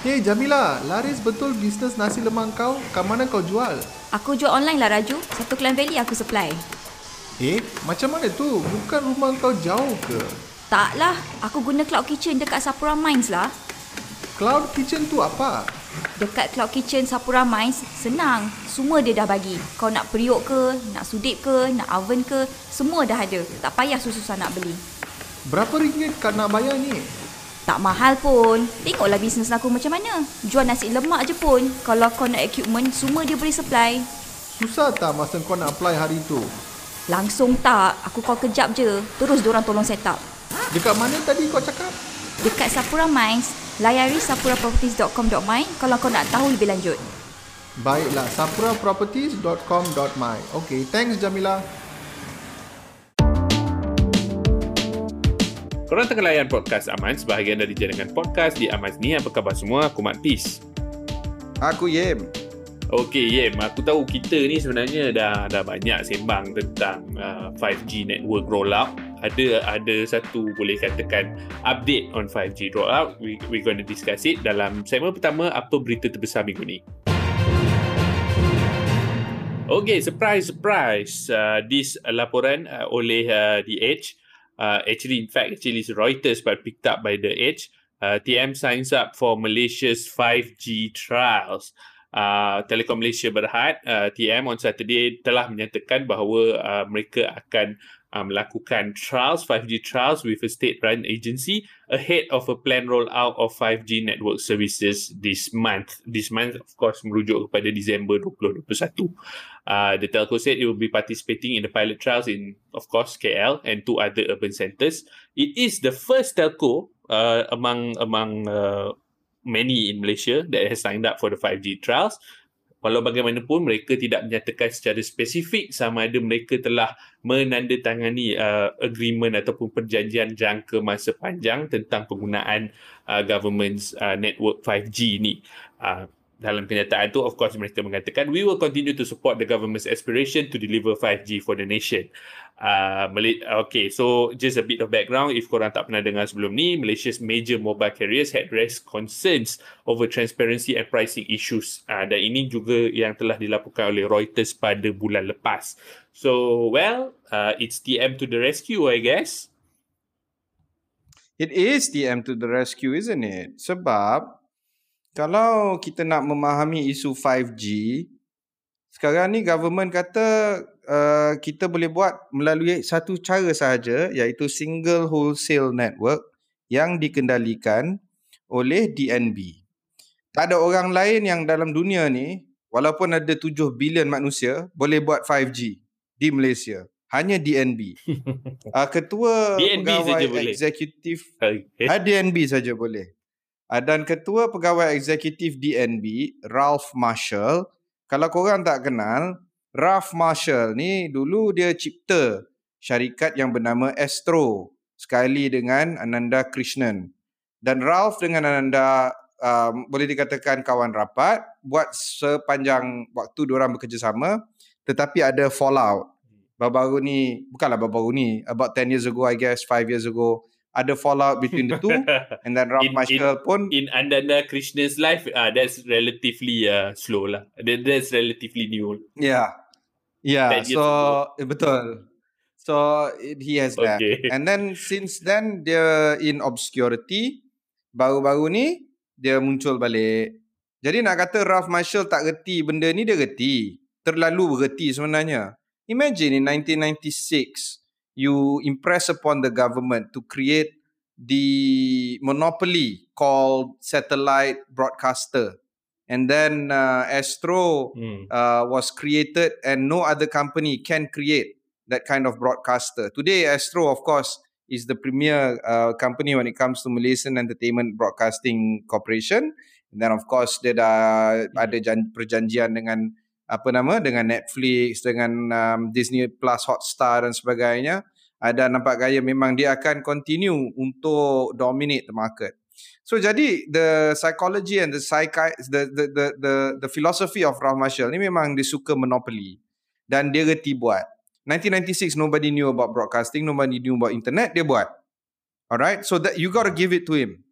Hey Jamila, laris betul bisnes nasi lemak kau? Kat mana kau jual? Aku jual online lah Raju. Satu Klang Valley aku supply. Eh, macam mana tu? Bukan rumah kau jauh ke? Tak lah. Aku guna Cloud Kitchen dekat Sapura Mines lah. Cloud Kitchen tu apa? Dekat Cloud Kitchen Sapura Mines, senang. Semua dia dah bagi. Kau nak periuk ke, nak sudip ke, nak oven ke, semua dah ada. Tak payah susah-susah nak beli. Berapa ringgit kau nak bayar ni? Tak mahal pun. Tengoklah bisnes aku macam mana. Jual nasi lemak je pun. Kalau kau nak equipment, semua dia boleh supply. Susah tak masa kau nak apply hari tu? Langsung tak. Aku call kejap je. Terus diorang tolong set up. Dekat mana tadi kau cakap? Dekat Sapura Mines, layari sapuraproperties.com.my kalau kau nak tahu lebih lanjut. Baiklah, sapuraproperties.com.my Okay, thanks Jamila. Korang tengah layan podcast Aman sebahagian dari jaringan podcast di Aman ni. Apa khabar semua? Aku Mat Peace. Aku Yem. Okey, Yem. Aku tahu kita ni sebenarnya dah dah banyak sembang tentang uh, 5G network rollout. Ada ada satu boleh katakan update on 5G rollout. We we going to discuss it dalam segmen pertama apa berita terbesar minggu ni. Okay, surprise, surprise. Uh, this laporan uh, oleh uh, The Edge uh, actually, in fact, actually it's Reuters but picked up by The Edge. Uh, TM signs up for Malaysia's 5G trials. Uh, Telekom Malaysia Berhad, uh, TM on Saturday telah menyatakan bahawa uh, mereka akan uh, melakukan trials, 5G trials with a state-run agency ahead of a planned rollout of 5G network services this month. This month, of course, merujuk kepada Disember 2021. Uh, the telco said it will be participating in the pilot trials in, of course, KL and two other urban centres. It is the first telco uh, among among uh, many in Malaysia that has signed up for the 5G trials. Walau bagaimanapun mereka tidak menyatakan secara spesifik sama ada mereka telah menandatangani uh, agreement ataupun perjanjian jangka masa panjang tentang penggunaan uh, government's uh, network 5G ni. Uh, dalam kenyataan tu of course mereka mengatakan we will continue to support the government's aspiration to deliver 5G for the nation. Uh, okay, so just a bit of background if korang tak pernah dengar sebelum ni, Malaysia's major mobile carriers had raised concerns over transparency and pricing issues. Uh, dan ini juga yang telah dilaporkan oleh Reuters pada bulan lepas. So, well, uh, it's TM to the rescue, I guess. It is TM to the rescue, isn't it? Sebab kalau kita nak memahami isu 5G, sekarang ni government kata uh, kita boleh buat melalui satu cara sahaja iaitu single wholesale network yang dikendalikan oleh DNB. Tak ada orang lain yang dalam dunia ni walaupun ada 7 bilion manusia boleh buat 5G di Malaysia. Hanya DNB. uh, ketua DNB pegawai eksekutif okay. uh, DNB saja boleh. Uh, dan ketua pegawai eksekutif DNB, Ralph Marshall, kalau korang tak kenal, Ralph Marshall ni dulu dia cipta syarikat yang bernama Astro sekali dengan Ananda Krishnan. Dan Ralph dengan Ananda um, boleh dikatakan kawan rapat buat sepanjang waktu diorang bekerjasama tetapi ada fallout. Baru-baru ni, bukanlah baru-baru ni, about 10 years ago I guess, 5 years ago, ada fallout between the two and then Ralph in, Marshall in, pun in Andanda Krishna's life uh, that's relatively uh, slow lah. That, that's relatively new. Yeah yeah so eh, betul. So it, he has that. Okay. and then since then dia in obscurity baru-baru ni dia muncul balik. Jadi nak kata Ralph Marshall tak reti benda ni dia reti. Terlalu berreti sebenarnya. Imagine in 1996 you impress upon the government to create the monopoly called satellite broadcaster. And then uh, Astro mm. uh, was created, and no other company can create that kind of broadcaster. Today, Astro, of course, is the premier uh, company when it comes to Malaysian Entertainment Broadcasting Corporation. And then, of course, dia dah mm. ada perjanjian dengan apa nama dengan Netflix dengan um, Disney Plus Hotstar dan sebagainya ada nampak gaya memang dia akan continue untuk dominate the market so jadi the psychology and the psychi the the the the, the philosophy of Ralph Marshall ni memang dia suka monopoly dan dia reti buat 1996 nobody knew about broadcasting nobody knew about internet dia buat alright so that you got to give it to him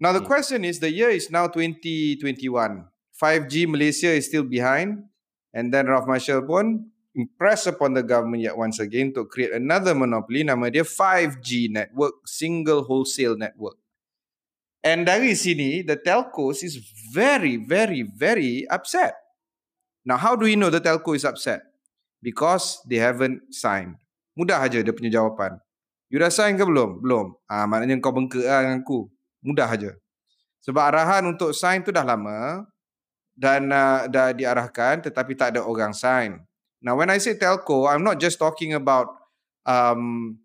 Now the hmm. question is, the year is now 2021. 5G Malaysia is still behind. And then Ralph Marshall pun impress upon the government yet once again to create another monopoly nama dia 5G network, single wholesale network. And dari sini, the telcos is very, very, very upset. Now, how do we know the telco is upset? Because they haven't signed. Mudah aja dia punya jawapan. You dah sign ke belum? Belum. Ah, maknanya kau bengkak lah dengan aku. Mudah aja. Sebab arahan untuk sign tu dah lama dan uh, dah diarahkan tetapi tak ada orang sign. Now, when I say telco, I'm not just talking about um,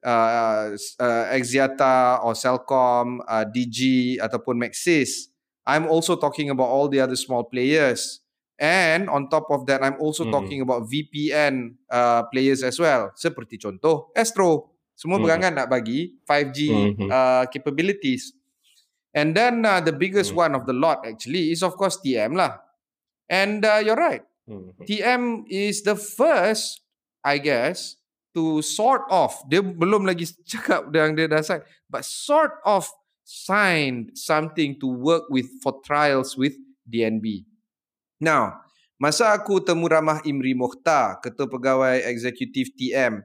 uh, uh, Axiata or Celcom, uh, DG ataupun Maxis. I'm also talking about all the other small players. And on top of that, I'm also mm. talking about VPN uh, players as well. Seperti contoh, Astro. Semua mm. berangan nak bagi 5G mm-hmm. uh, capabilities. And then uh, the biggest mm. one of the lot actually is of course TM lah. And uh, you're right. Mm-hmm. TM is the first, I guess, to sort of, dia belum lagi cakap yang dia dah sign, but sort of signed something to work with for trials with DNB. Now, masa aku temu ramah Imri Mokhtar, Ketua Pegawai Eksekutif TM,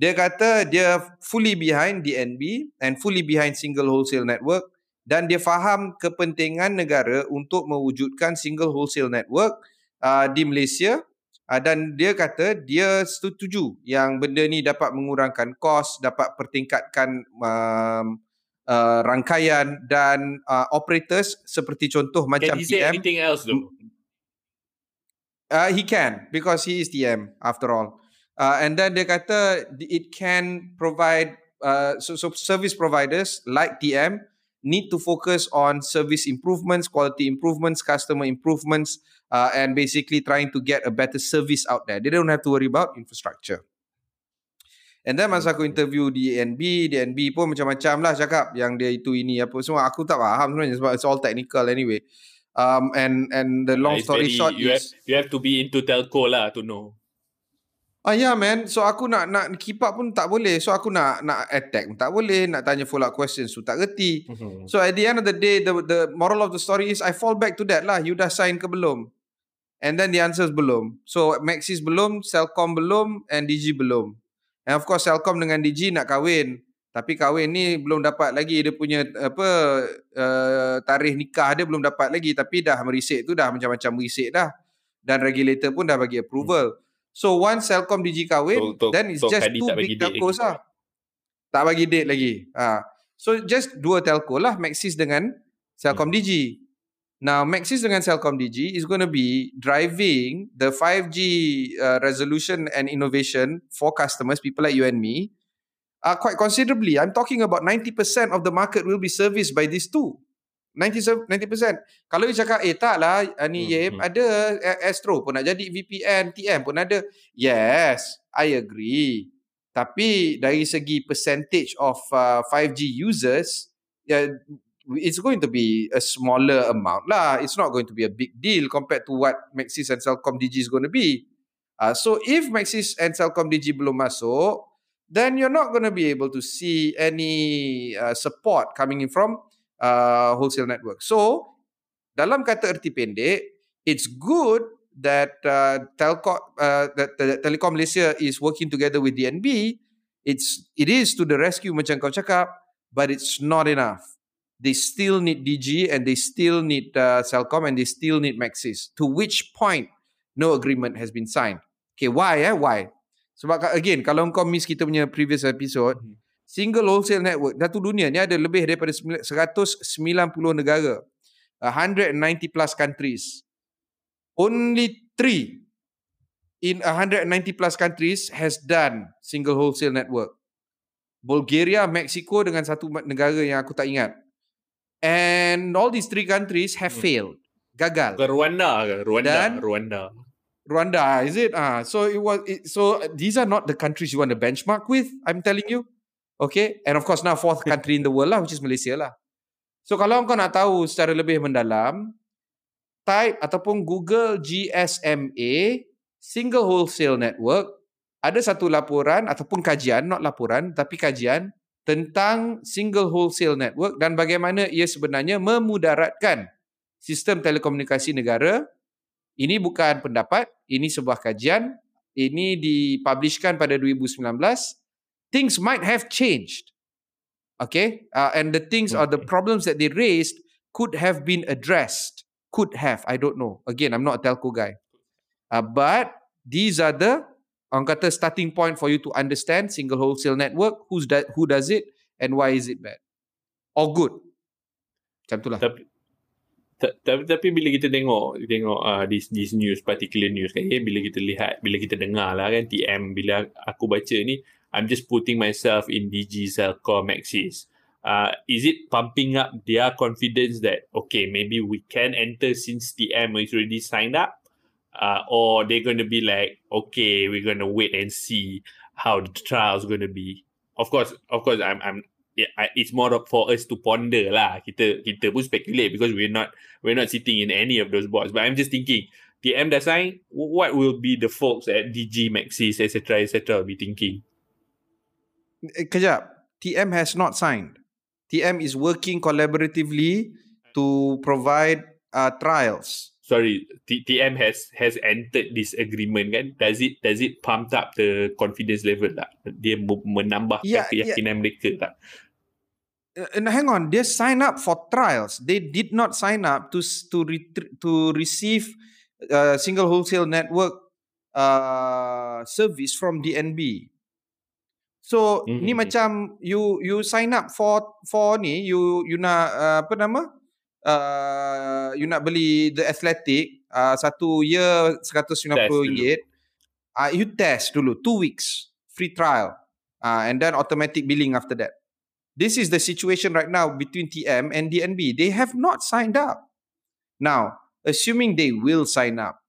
dia kata dia fully behind DNB and fully behind single wholesale network dan dia faham kepentingan negara untuk mewujudkan single wholesale network uh, di Malaysia uh, dan dia kata dia setuju yang benda ni dapat mengurangkan kos, dapat pertingkatkan um, uh, rangkaian dan uh, operators seperti contoh macam PM. Can he say anything else though? Uh, he can because he is TM after all. Uh, and then dia kata it can provide uh, so, so service providers like TM need to focus on service improvements, quality improvements, customer improvements, uh, and basically trying to get a better service out there. They don't have to worry about infrastructure. And then masa aku interview di DNB, DNB pun macam-macam lah cakap yang dia itu ini apa semua. Aku tak faham sebenarnya sebab it's all technical anyway. Um, and and the long story very, short you is... Have, you have to be into telco lah to know. Ah yeah, man, so aku nak nak keep up pun tak boleh. So aku nak nak attack pun tak boleh, nak tanya follow up questions pun tak reti. Mm-hmm. So at the end of the day the the moral of the story is I fall back to that lah. You dah sign ke belum? And then the answer is belum. So Maxis belum, Celcom belum and DG belum. And of course Celcom dengan DG nak kahwin. Tapi kahwin ni belum dapat lagi dia punya apa uh, tarikh nikah dia belum dapat lagi tapi dah merisik tu dah macam-macam merisik dah. Dan regulator pun dah bagi approval. Mm. So once Celcom DG kahwin, so, then it's so just two big telcos lah. Tak bagi date lagi. Ha. So just dua telco lah, Maxis dengan Celcom hmm. DG. Now Maxis dengan Celcom DG is going to be driving the 5G uh, resolution and innovation for customers, people like you and me, uh, quite considerably. I'm talking about 90% of the market will be serviced by these two. 90%. 90%. Kalau you cakap, eh tak lah, uh, ni hmm, Yem, hmm. ada Astro pun nak jadi VPN, TM pun ada. Yes, I agree. Tapi dari segi percentage of uh, 5G users, yeah, it's going to be a smaller amount lah. It's not going to be a big deal compared to what Maxis and Celcom DG is going to be. Uh, so if Maxis and Celcom DG belum masuk, then you're not going to be able to see any uh, support coming in from uh, wholesale network. So, dalam kata erti pendek, it's good that uh, Telco uh, that, that Telekom Malaysia is working together with DNB. It's it is to the rescue macam kau cakap, but it's not enough. They still need DG and they still need uh, Celcom and they still need Maxis. To which point no agreement has been signed. Okay, why? Eh? Why? Sebab again, kalau kau miss kita punya previous episode, mm-hmm single wholesale network satu dunia ni ada lebih daripada 190 negara. 190 plus countries. Only three in 190 plus countries has done single wholesale network. Bulgaria Mexico dengan satu negara yang aku tak ingat. And all these three countries have hmm. failed. Gagal. Rwanda ke? Rwanda Dan, Rwanda. Rwanda is it? Ah so it was it, so these are not the countries you want to benchmark with i'm telling you Okay. And of course now fourth country in the world lah which is Malaysia lah. So kalau kau nak tahu secara lebih mendalam, type ataupun Google GSMA Single Wholesale Network ada satu laporan ataupun kajian, not laporan tapi kajian tentang single wholesale network dan bagaimana ia sebenarnya memudaratkan sistem telekomunikasi negara. Ini bukan pendapat, ini sebuah kajian. Ini dipublishkan pada 2019. Things might have changed. Okay, uh, and the things or the problems that they raised could have been addressed. Could have, I don't know. Again, I'm not a telco guy. Uh, but these are the orang kata starting point for you to understand single wholesale network, who's that, who does it, and why is it bad or good. Macam itulah. Tapi, tapi tapi bila kita tengok tengok uh, this this news particular news kan eh, bila kita lihat bila kita dengar lah kan TM bila aku baca ni I'm just putting myself in DG Celcom Maxis. Uh, is it pumping up their confidence that okay maybe we can enter since TM is already signed up, uh, or they're going to be like okay we're going to wait and see how the trial is going to be. Of course, of course, I'm I'm it's more for us to ponder lah. Kita kita pun speculate because we're not we're not sitting in any of those boards. But I'm just thinking, TM dah sign, what will be the folks at DG Maxis etc etc be thinking? Eh, kejap. TM has not signed. TM is working collaboratively to provide uh, trials. Sorry, T- TM has has entered this agreement kan? Does it does it pump up the confidence level tak? Dia menambah yeah, keyakinan yeah. mereka tak? Uh, hang on, they sign up for trials. They did not sign up to to re- to receive a uh, single wholesale network uh, service from DNB. So mm-hmm. ni macam you you sign up for for ni you you nak uh, apa nama? Uh, you nak beli the athletic uh, satu year 190 ringgit. Uh, you test dulu two weeks free trial. Uh, and then automatic billing after that. This is the situation right now between TM and DNB. They have not signed up. Now, assuming they will sign up,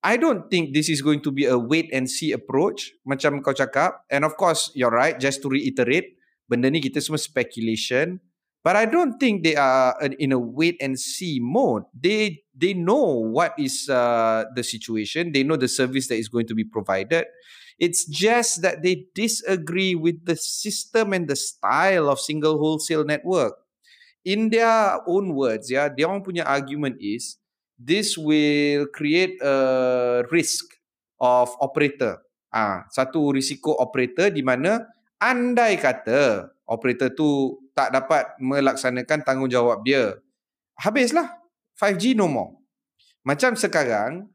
I don't think this is going to be a wait and see approach macam kau cakap. And of course, you're right. Just to reiterate, benda ni kita semua speculation. But I don't think they are in a wait and see mode. They they know what is uh, the situation. They know the service that is going to be provided. It's just that they disagree with the system and the style of single wholesale network. In their own words, yeah, their own punya argument is this will create a risk of operator. Ah, satu risiko operator di mana andai kata operator tu tak dapat melaksanakan tanggungjawab dia, habislah 5G no more. Macam sekarang,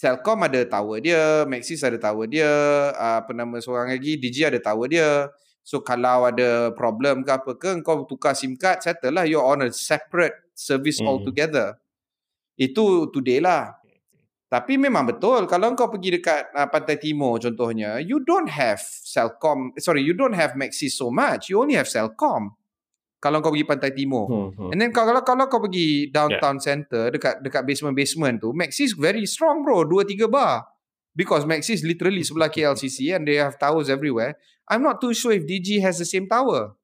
Celcom ada tower dia, Maxis ada tower dia, apa nama seorang lagi, DG ada tower dia. So kalau ada problem ke apa ke, kau tukar SIM card, settle lah. You're on a separate service mm. altogether. Itu today lah. Tapi memang betul kalau kau pergi dekat uh, Pantai Timur contohnya, you don't have Celcom, sorry, you don't have Maxis so much. You only have Celcom. Kalau kau pergi Pantai Timur. Hmm, hmm. And then kalau kalau kau pergi downtown yeah. center dekat dekat basement-basement tu, Maxis very strong bro, 2 3 bar. Because Maxis literally sebelah KLCC and they have towers everywhere. I'm not too sure if DG has the same tower.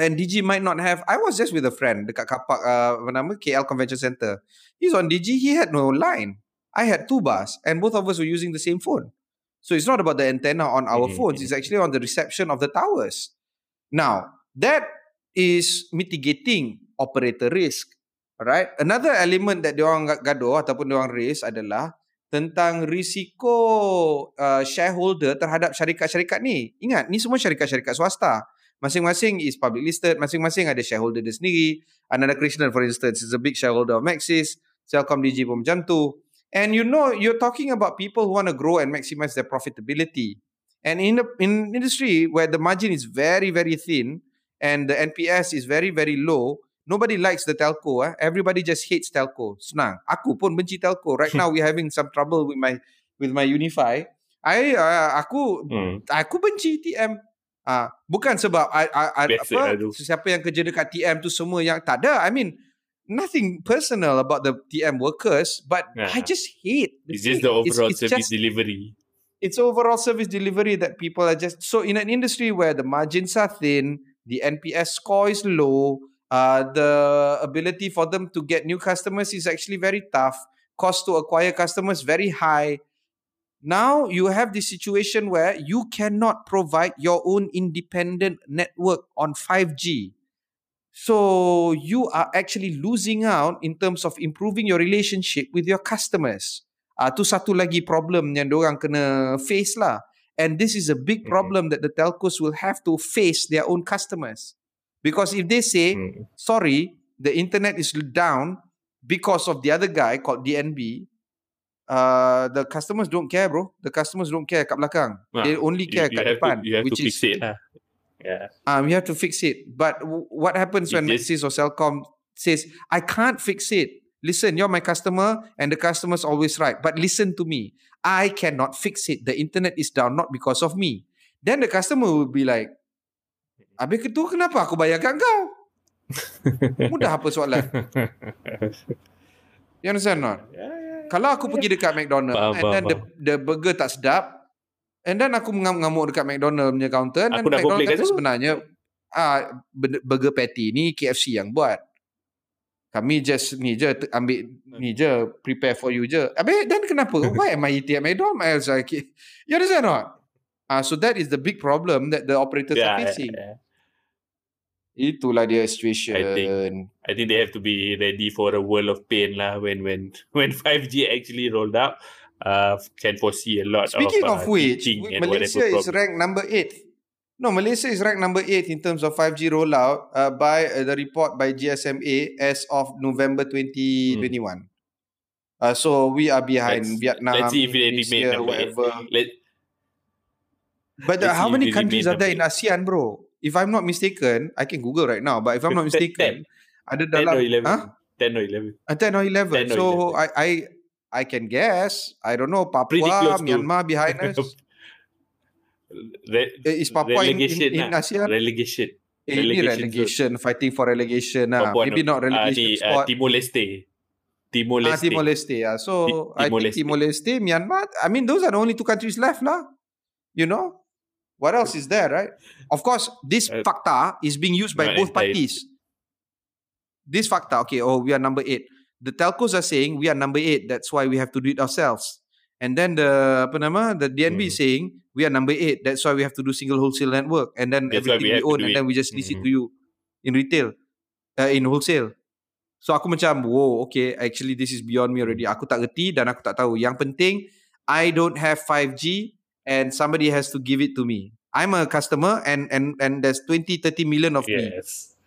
And DG might not have. I was just with a friend dekat kapak uh, apa nama KL Convention Center. He's on DG. He had no line. I had two bars, and both of us were using the same phone. So it's not about the antenna on our mm-hmm. phones. It's actually on the reception of the towers. Now that is mitigating operator risk. Alright. Another element that dia orang gaduh ataupun dia orang raise adalah tentang risiko uh, shareholder terhadap syarikat-syarikat ni. Ingat, ni semua syarikat-syarikat swasta masing-masing is public listed, masing-masing ada shareholder dia sendiri. Ananda Krishnan for instance is a big shareholder of Maxis, Celcom DG pun macam tu. And you know, you're talking about people who want to grow and maximize their profitability. And in the in industry where the margin is very, very thin and the NPS is very, very low, nobody likes the telco. Eh? Everybody just hates telco. Senang. Aku pun benci telco. Right now, we're having some trouble with my with my Unify. I uh, aku hmm. aku benci TM uh, bukan sebab I, I, I, apa siapa yang kerja dekat TM tu semua yang tak ada. I mean nothing personal about the TM workers, but yeah. I just hate. It's just the overall it's, it's service just, delivery. It's overall service delivery that people are just so in an industry where the margins are thin, the NPS score is low, uh, the ability for them to get new customers is actually very tough. Cost to acquire customers very high now you have this situation where you cannot provide your own independent network on 5G. So you are actually losing out in terms of improving your relationship with your customers. Ah, uh, tu satu lagi problem yang orang kena face lah. And this is a big mm-hmm. problem that the telcos will have to face their own customers. Because if they say, mm-hmm. sorry, the internet is down because of the other guy called DNB, uh, the customers don't care, bro. The customers don't care kat belakang. Nah, they only care you, you kat depan. To, you have which to fix is, it lah. Yeah. Um, you have to fix it. But w- what happens it when Maxis or Cellcom says, I can't fix it? Listen, you're my customer and the customer's always right. But listen to me. I cannot fix it. The internet is down not because of me. Then the customer will be like, Habis itu kenapa aku bayarkan kau? Mudah apa soalan? You understand not? Yeah, yeah kalau aku pergi dekat McDonald faham, and then the, the burger tak sedap and then aku mengamuk dekat McDonald punya counter and aku McDonald kata sebenarnya ah burger patty ni KFC yang buat. Kami just ni je ambil ni je prepare for you je. Habis dan kenapa? Why am I eating at McDonald's like, you understand not? Ah so that is the big problem that the operators yeah, are facing. yeah, yeah. Itulah dia situation. I think, I think they have to be ready for a world of pain lah when when when 5G actually rolled out. Uh, can foresee a lot Speaking of, of uh, which, Malaysia is ranked number 8. No, Malaysia is ranked number 8 in terms of 5G rollout uh, by uh, the report by GSMA as of November 2021. Hmm. Uh, so we are behind let's, Vietnam, let's see if Indonesia, whatever. Let, but uh, how many countries are there in ASEAN, bro? If I'm not mistaken, I can Google right now. But if I'm not mistaken, 10, ada dalam 10 or 11. Huh? 10 or 11. Uh, 10 or 11. 10 or so 11. I I I can guess. I don't know. Papua, Myanmar behind us. Re- eh, is Papua in, in, in lah. Asia? Relegation. Eh, relegation, relegation fighting for relegation. Lah. Maybe not ah, relegation uh, spot. Uh, Timor Leste. Timor Leste. Ah, Timor Leste. Yeah. So Timor I think. Timor Leste, Myanmar. I mean, those are the only two countries left, lah. You know. What else is there, right? Of course, this uh, factor is being used by both parties. This factor, okay, oh, we are number eight. The telcos are saying we are number eight. That's why we have to do it ourselves. And then the apa nama the DNB mm. is saying we are number eight. That's why we have to do single wholesale network. And then That's everything we, we own, and then we just lease mm-hmm. it to you in retail, uh, in wholesale. So aku macam, whoa, okay, actually this is beyond me already. Aku tak reti dan aku tak tahu. Yang penting, I don't have 5G and somebody has to give it to me. I'm a customer and and and there's 20 30 million of yes. me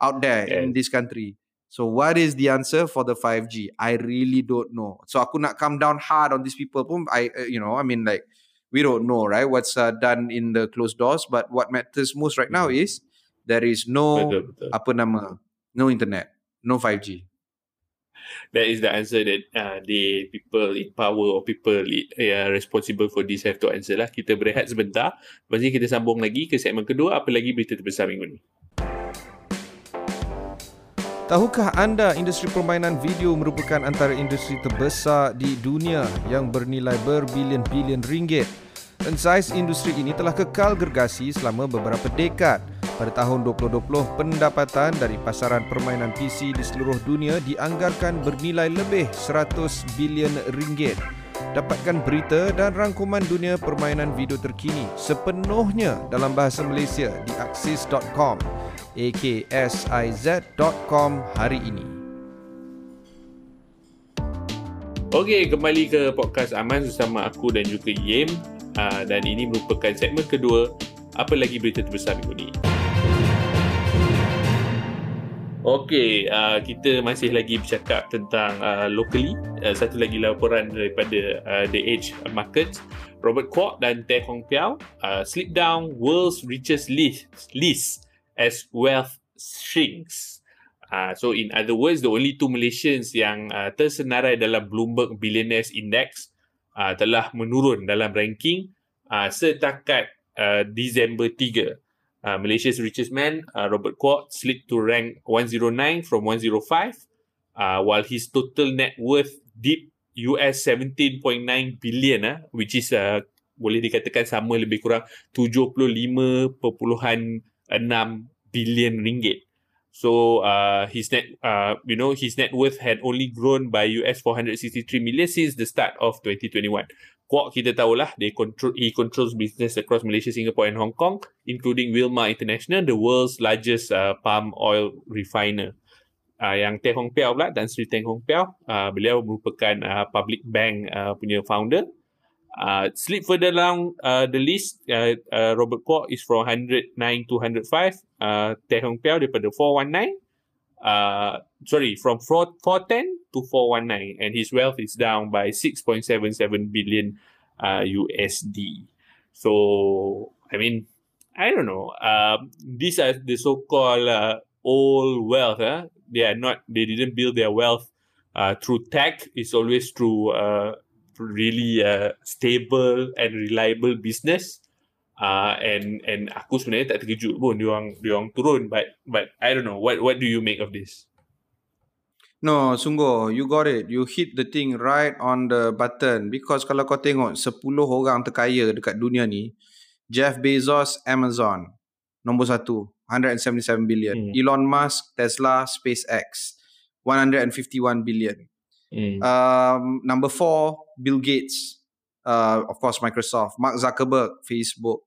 out there yes. in this country. So what is the answer for the 5G? I really don't know. So aku nak come down hard on these people pun I uh, you know, I mean like we don't know, right? What's uh, done in the closed doors, but what matters most right now is there is no betul, betul. apa nama? No internet, no 5G that is the answer that uh, the people in power or people uh, responsible for this have to answer lah. Kita berehat sebentar. Ni kita sambung lagi ke segmen kedua. Apa lagi berita terbesar minggu ni? Tahukah anda industri permainan video merupakan antara industri terbesar di dunia yang bernilai berbilion-bilion ringgit? Saiz industri ini telah kekal gergasi selama beberapa dekad. Pada tahun 2020, pendapatan dari pasaran permainan PC di seluruh dunia dianggarkan bernilai lebih 100 bilion ringgit. Dapatkan berita dan rangkuman dunia permainan video terkini sepenuhnya dalam bahasa Malaysia di axis.com aksiz.com hari ini. Okey, kembali ke podcast Aman bersama aku dan juga Yem. Uh, dan ini merupakan segmen kedua apa lagi berita terbesar minggu ini. Okey, uh, kita masih lagi bercakap tentang uh, locally. Uh, satu lagi laporan daripada uh, The Age Market. Robert Kwok dan Teh Hong Piao uh, slip down world's richest list, list as wealth shrinks. Uh, so in other words, the only two Malaysians yang uh, tersenarai dalam Bloomberg Billionaires Index uh, telah menurun dalam ranking uh, setakat uh, Disember 3 uh, Malaysia's richest man, uh, Robert Kwok, slipped to rank 109 from 105, uh, while his total net worth dipped US 17.9 billion, uh, which is uh, boleh dikatakan sama lebih kurang 75.6 billion ringgit. So uh, his net, uh, you know, his net worth had only grown by US 463 million since the start of 2021. Quark kita tahulah they control he controls business across Malaysia, Singapore and Hong Kong including Wilmar International the world's largest uh, palm oil refiner. Uh, yang Teng Hong Piao pula dan Sri Teng Hong Piao uh, beliau merupakan uh, public bank uh, punya founder. Uh, slip further down uh, the list uh, uh, Robert Kwok is from 109 to 105 uh, Teng Hong Piao daripada 419 uh, sorry from 4, 410 to 419 and his wealth is down by 6.77 billion uh, USD. So, I mean, I don't know. Um, these are the so-called uh, old wealth. Huh? They are not. They didn't build their wealth uh, through tech. It's always through uh, really uh, stable and reliable business. Uh, and and aku sebenarnya tak terkejut pun dia orang dia orang turun. But but I don't know. What what do you make of this? No, sungguh, you got it. You hit the thing right on the button. Because kalau kau tengok 10 orang terkaya dekat dunia ni, Jeff Bezos, Amazon, nombor satu, 177 billion. Hmm. Elon Musk, Tesla, SpaceX, 151 billion. Hmm. Um, number four, Bill Gates, uh, of course Microsoft, Mark Zuckerberg, Facebook,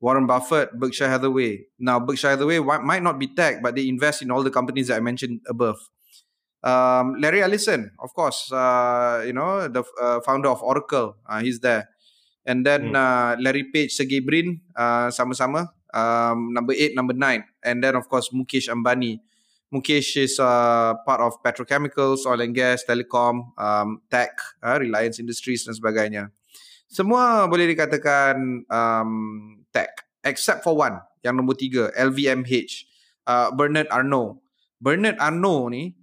Warren Buffett, Berkshire Hathaway. Now, Berkshire Hathaway might not be tech, but they invest in all the companies that I mentioned above. Um, Larry Ellison, of course, uh, you know the uh, founder of Oracle, uh, he's there, and then mm. Larry Page, Sergey Brin, uh, sama-sama, um, number eight, number nine, and then of course Mukesh Ambani. Mukesh is uh, part of petrochemicals, oil and gas, telecom, um, tech, uh, Reliance Industries dan sebagainya. Semua boleh dikatakan um, tech, except for one, yang nombor tiga, LVMH, uh, Bernard Arnault. Bernard Arnault ni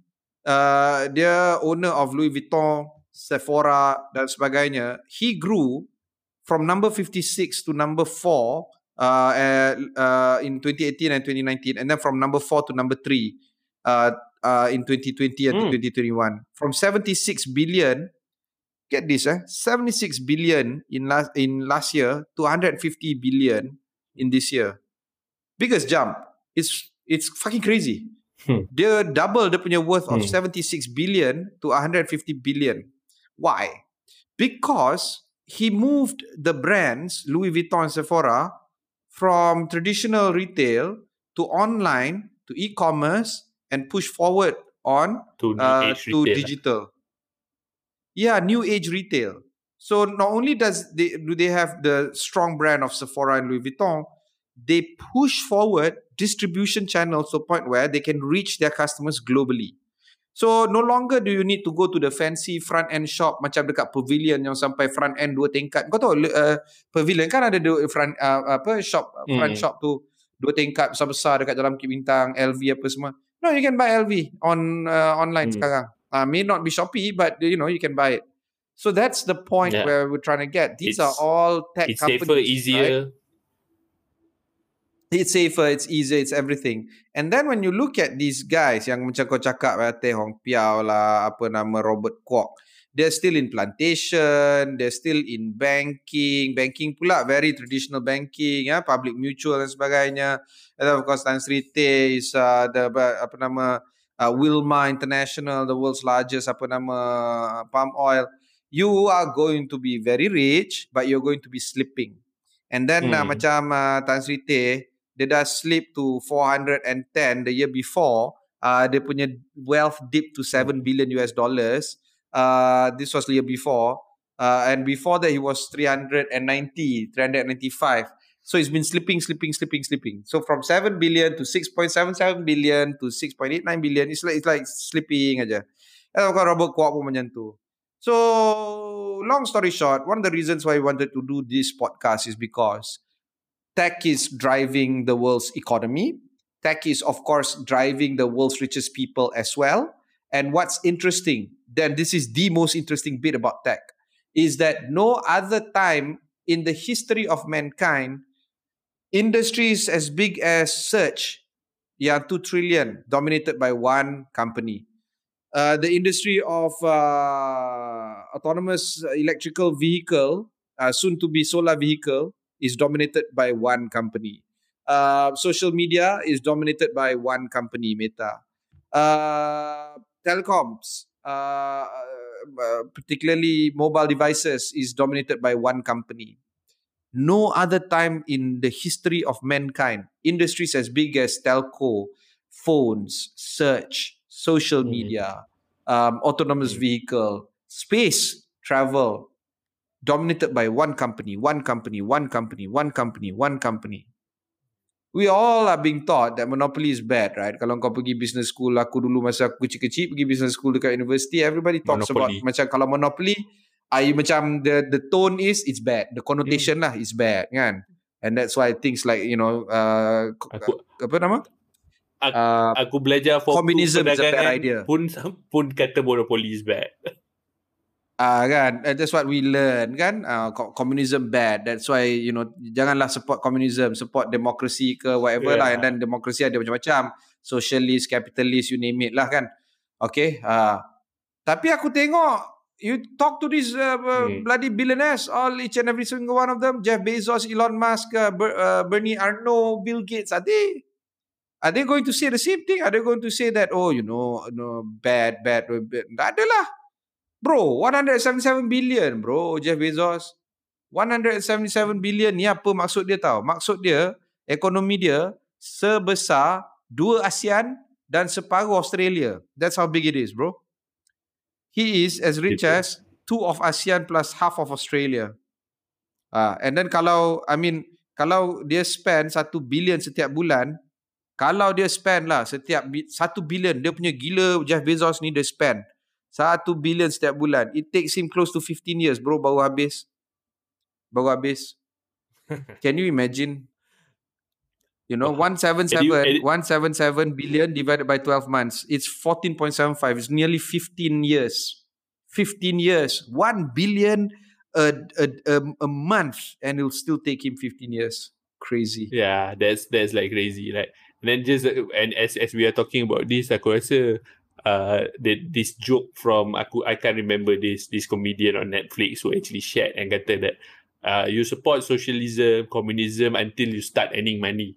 uh, dia owner of Louis Vuitton, Sephora dan sebagainya. He grew from number 56 to number 4 uh, uh, in 2018 and 2019 and then from number 4 to number 3 uh, uh, in 2020 and mm. 2021. From 76 billion get this eh 76 billion in last in last year to 150 billion in this year. Biggest jump. It's it's fucking crazy. Hmm. Dia double dia punya worth of hmm. 76 billion to 150 billion. Why? Because he moved the brands Louis Vuitton and Sephora from traditional retail to online to e-commerce and push forward on to, uh, to digital. Yeah, new age retail. So not only does they do they have the strong brand of Sephora and Louis Vuitton, they push forward distribution channels to a point where they can reach their customers globally. So no longer do you need to go to the fancy front end shop macam dekat pavilion yang sampai front end dua tingkat. Kau tahu uh, pavilion kan ada dua front uh, apa shop mm. front shop tu dua tingkat besar-besar dekat dalam Bukit Bintang, LV apa semua. No, you can buy LV on uh, online mm. sekarang. Uh, may not be Shopee but you know you can buy it. So that's the point yeah. where we're trying to get. These it's, are all tech it's companies. It's safer, easier. Right? it's safer, it's easier, it's everything. And then when you look at these guys yang macam kau cakap lah, Teh Hong Piao lah, apa nama Robert Kwok, they're still in plantation, they're still in banking, banking pula very traditional banking, ya, public mutual dan sebagainya. And of course Tan Sri Teh is uh, the apa nama uh, Wilma International, the world's largest apa nama palm oil. You are going to be very rich, but you're going to be slipping. And then hmm. uh, macam uh, Tan Sri Teh, dia dah slip to 410 the year before uh, dia punya wealth dip to 7 billion US dollars uh, this was year before. Uh, and before that he was 390 395 so he's been slipping slipping slipping slipping. So from 7 billion to 6.77 billion to 6.89 billion it's like it's like slipping aja. And of course Robert Kwok pun so long story short one of the reasons why I wanted to do this podcast is because tech is driving the world's economy. Tech is, of course, driving the world's richest people as well. And what's interesting, then this is the most interesting bit about tech, is that no other time in the history of mankind, industries as big as search, yeah, 2 trillion, dominated by one company. Uh, the industry of uh, autonomous electrical vehicle, uh, soon to be solar vehicle, is dominated by one company. Uh, social media is dominated by one company, Meta. Uh, telecoms, particularly mobile devices, is dominated by one company. No other time in the history of mankind, industries as big as telco, phones, search, social mm. media, um, autonomous mm. vehicle, space travel, dominated by one company, one company, one company, one company, one company. We all are being taught that monopoly is bad, right? Kalau kau pergi business school, aku dulu masa aku kecil-kecil pergi business school dekat university, everybody talks monopoly. about macam kalau monopoly, I macam the the tone is it's bad, the connotation hmm. lah is bad, kan? And that's why things like you know, uh, aku, apa nama? Aku, uh, aku belajar for communism is a bad idea. Pun pun kata monopoly is bad. Ah uh, kan? Uh, that's what we learn kan? Uh, communism bad. That's why you know janganlah support communism support democracy ke whatever yeah. lah. And then democracy ada macam-macam. Socialist capitalist you name it lah kan? Okay? Uh, tapi aku tengok you talk to these uh, hmm. bloody billionaires all each and every single one of them. Jeff Bezos Elon Musk uh, Ber, uh, Bernie Arnault Bill Gates are they are they going to say the same thing? Are they going to say that oh you know no bad bad, bad. tak adalah Bro, 177 billion bro Jeff Bezos. 177 billion ni apa maksud dia tahu? Maksud dia ekonomi dia sebesar dua ASEAN dan separuh Australia. That's how big it is, bro. He is as rich as two of ASEAN plus half of Australia. Ah, uh, and then kalau I mean kalau dia spend satu billion setiap bulan, kalau dia spend lah setiap satu billion dia punya gila Jeff Bezos ni dia spend satu billion setiap bulan. It takes him close to 15 years, bro, baru habis. Baru habis. Can you imagine? You know, 177, 177 billion divided by 12 months. It's 14.75. It's nearly 15 years. 15 years. 1 billion a, a, a, a month and it'll still take him 15 years. Crazy. Yeah, that's that's like crazy. Like, and then just, and as as we are talking about this, aku rasa uh the, this joke from aku I can't remember this this comedian on Netflix who actually shared and kata that uh you support socialism communism until you start earning money.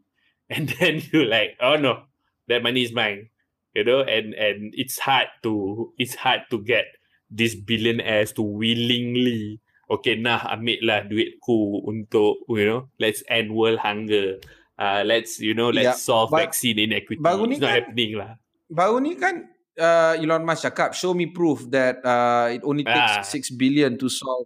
And then you like oh no that money is mine. You know and and it's hard to it's hard to get these billionaires to willingly okay nah ambil lah duitku untuk you know let's end world hunger. Uh let's you know let's yeah, solve vaccine inequity. baru it's not kan, happening lah. baru ni kan uh, Elon Musk cakap, show me proof that uh, it only takes ah. six billion to solve.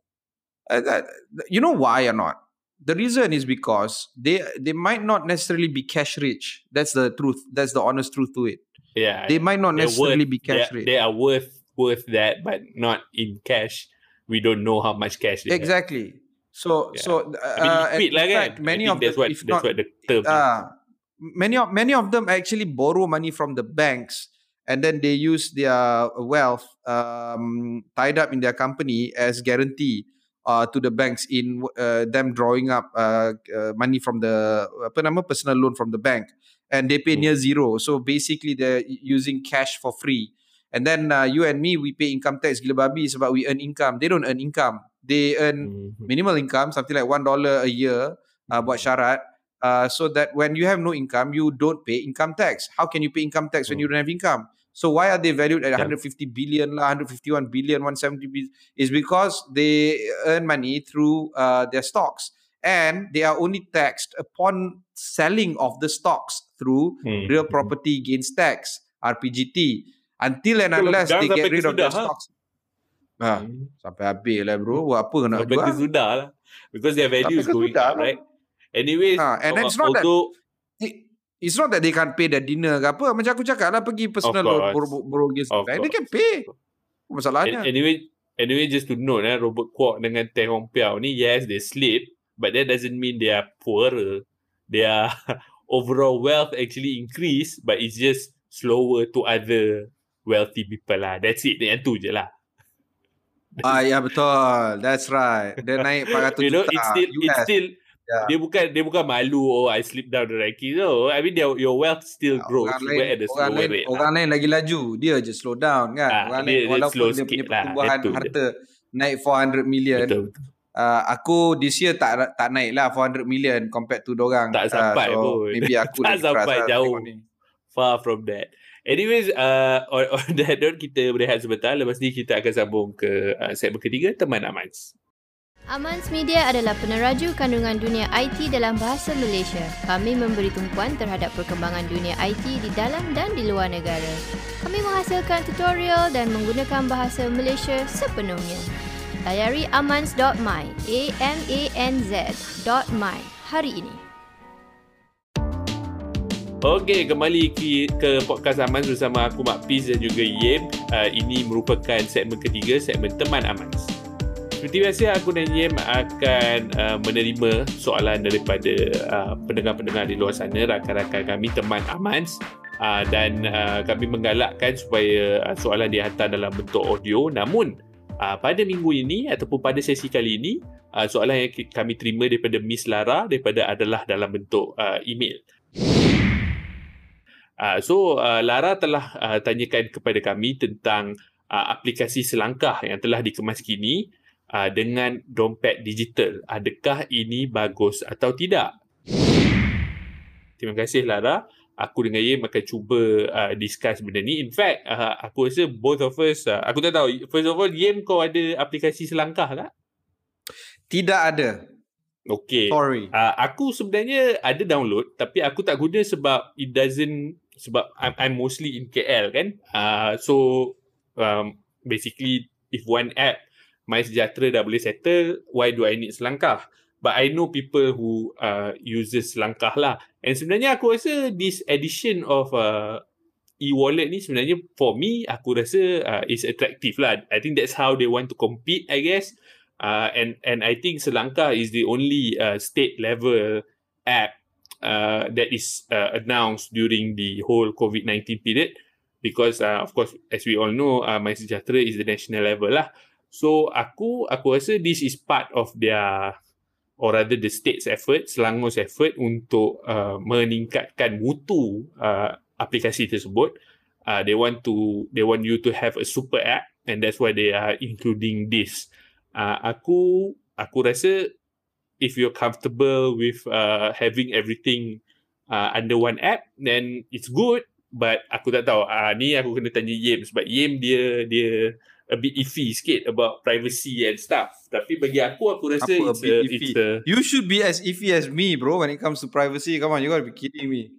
Uh, that, you know why or not? The reason is because they they might not necessarily be cash rich. That's the truth. That's the honest truth to it. Yeah, they might not necessarily worth, be cash rich. They are worth worth that, but not in cash. We don't know how much cash. They exactly. Have. So yeah. so uh, I mean, uh, fact, many of that's the, what that's not, what the term. Uh, many of many of them actually borrow money from the banks and then they use their wealth um, tied up in their company as guarantee uh, to the banks in uh, them drawing up uh, uh, money from the apa nama personal loan from the bank. And they pay mm. near zero. So basically they're using cash for free. And then uh, you and me we pay income tax gila babi sebab we earn income. They don't earn income. They earn mm-hmm. minimal income something like one dollar a year uh, buat syarat Uh, so that when you have no income, you don't pay income tax. How can you pay income tax when you don't have income? So why are they valued at yeah. 150 billion, 151 billion, 170 billion? Is because they earn money through uh, their stocks, and they are only taxed upon selling of the stocks through hmm. real property gains tax (RPGT) until and unless they get rid of their ha? stocks. Ha, hmm. sampai habis lah bro. Buat apa nak jual? Sampai sudah lah. Because their value is going up, right? Anyway, ha, and uh, it's not although, that, It's not that they can't pay their dinner ke apa. Macam aku cakap lah pergi personal loan borrow against the They can pay. Masalahnya. Anyway, anyway just to note eh, Robert Kwok dengan Teh Hong Piao ni, yes, they sleep. But that doesn't mean they are poorer. Their overall wealth actually increase. But it's just slower to other wealthy people lah. That's it. Yang tu je lah. Ah, ya betul. That's right. Dia naik 400 you know, juta. It's still, US. it's still, Yeah. Dia bukan dia bukan malu oh I slip down the ranking no I mean your your wealth still yeah, grows orang lain, at the orang lain, rate orang lah. lain lagi laju dia je slow down kan ah, orang dia, lain walaupun dia, dia punya lah. pertumbuhan harta naik 400 million betul, betul. Uh, aku this year tak tak naik lah 400 million compared to dorang tak sampai uh, so pun maybe aku tak sampai lah jauh far from that Anyways, uh, on, on that note, kita berehat sebentar. Lepas ni kita akan sambung ke uh, segmen ketiga, Teman Amans. Amans Media adalah peneraju kandungan dunia IT dalam bahasa Malaysia. Kami memberi tumpuan terhadap perkembangan dunia IT di dalam dan di luar negara. Kami menghasilkan tutorial dan menggunakan bahasa Malaysia sepenuhnya. Layari amans.my, A-M-A-N-Z.my hari ini. Okey, kembali ke, ke podcast Amans bersama aku Mak Piz dan juga Yem. Uh, ini merupakan segmen ketiga, segmen Teman Amans. Seperti biasa, aku dan Yem akan uh, menerima soalan daripada uh, pendengar-pendengar di luar sana, rakan-rakan kami, teman Amans. Uh, dan uh, kami menggalakkan supaya uh, soalan dihantar dalam bentuk audio. Namun, uh, pada minggu ini ataupun pada sesi kali ini, uh, soalan yang kami terima daripada Miss Lara daripada adalah dalam bentuk uh, email. Uh, so uh, Lara telah uh, tanyakan kepada kami tentang uh, aplikasi selangkah yang telah dikemas kini uh, dengan dompet digital. Adakah ini bagus atau tidak? Terima kasih Lara. Aku dengan Yim akan cuba uh, discuss benda ni. In fact, uh, aku rasa both of us, uh, aku tak tahu. First of all, Yim kau ada aplikasi selangkah tak? Tidak ada. Okay. Sorry. Uh, aku sebenarnya ada download tapi aku tak guna sebab it doesn't sebab I'm, I'm mostly in KL kan. Uh, so um, basically if one app My Sejahtera dah boleh settle, why do I need selangkah? But I know people who uh, uses selangkah lah. And sebenarnya aku rasa this addition of uh, e-wallet ni sebenarnya for me aku rasa uh, is attractive lah. I think that's how they want to compete I guess. Uh, and and I think Selangkah is the only uh, state level app uh, that is uh, announced during the whole COVID-19 period because uh, of course as we all know uh, My Sejahtera is the national level lah so aku aku rasa this is part of their or rather the state's effort Selangor's effort untuk uh, meningkatkan mutu uh, aplikasi tersebut uh, they want to they want you to have a super app and that's why they are including this uh, aku aku rasa if you're comfortable with uh, having everything uh, under one app, then it's good. But aku tak tahu. Uh, ni aku kena tanya Yim sebab Yim dia dia a bit iffy sikit about privacy and stuff. Tapi bagi aku, aku rasa Apa it's a, it's a... You should be as iffy as me, bro, when it comes to privacy. Come on, you gotta be kidding me.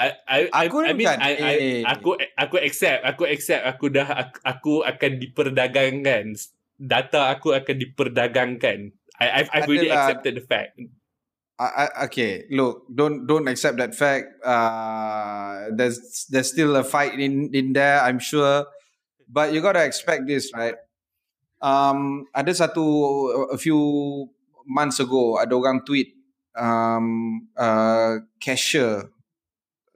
I, I, aku I, I mean, I, I, aku, aku accept, aku accept, aku dah, aku, aku akan diperdagangkan. Data aku akan diperdagangkan. I, I've, I've already accepted the fact. I, I, okay, look, don't don't accept that fact. Uh, there's there's still a fight in in there, I'm sure, but you gotta expect this, right? Um, ada satu a few months ago, ada orang tweet um, uh, cashier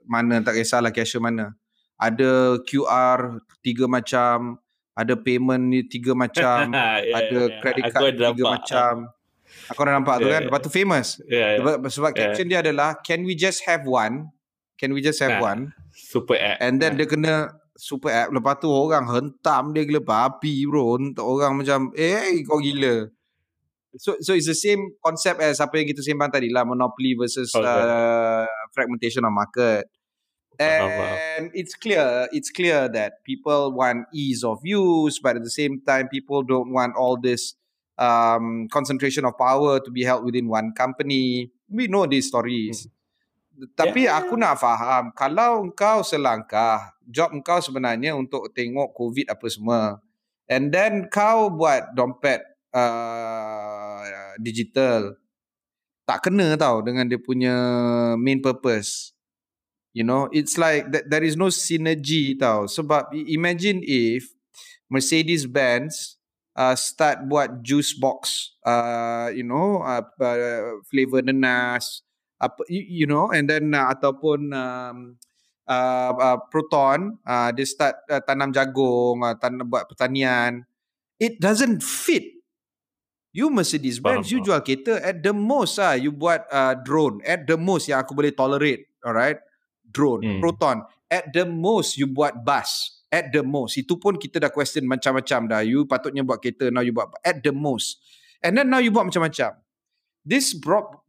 mana tak kisahlah cashier mana ada QR tiga macam ada payment ni tiga macam yeah, ada yeah. credit card tiga nampak. macam aku dah nampak yeah, tu kan lepas tu famous yeah, yeah. sebab, sebab yeah. caption dia adalah can we just have one can we just have nah, one super app and then nah. dia kena super app lepas tu orang hentam dia gila babi bro. Untuk orang macam eh kau gila. So so it's the same concept as apa yang kita sembang tadi lah monopoly versus okay. uh, fragmentation of market. And it's clear it's clear that people want ease of use but at the same time people don't want all this um, concentration of power to be held within one company. We know these stories. Hmm. Tapi yeah. aku nak faham kalau engkau selangkah job engkau sebenarnya untuk tengok covid apa semua and then kau buat dompet uh, digital tak kena tau dengan dia punya main purpose You know, it's like that there is no synergy tau. Sebab imagine if Mercedes Benz uh, start buat juice box, uh, you know, uh, uh, flavor nenas, apa, you, you know, and then uh, ataupun um, uh, uh, Proton, uh, dia start uh, tanam jagung, uh, tanam buat pertanian. It doesn't fit. You Mercedes Benz, you jual kereta at the most ah, you buat uh, drone at the most yang aku boleh tolerate, alright? drone, hmm. proton. At the most, you buat bus. At the most. Itu pun kita dah question macam-macam dah. You patutnya buat kereta, now you buat at the most. And then now you buat macam-macam. This brought,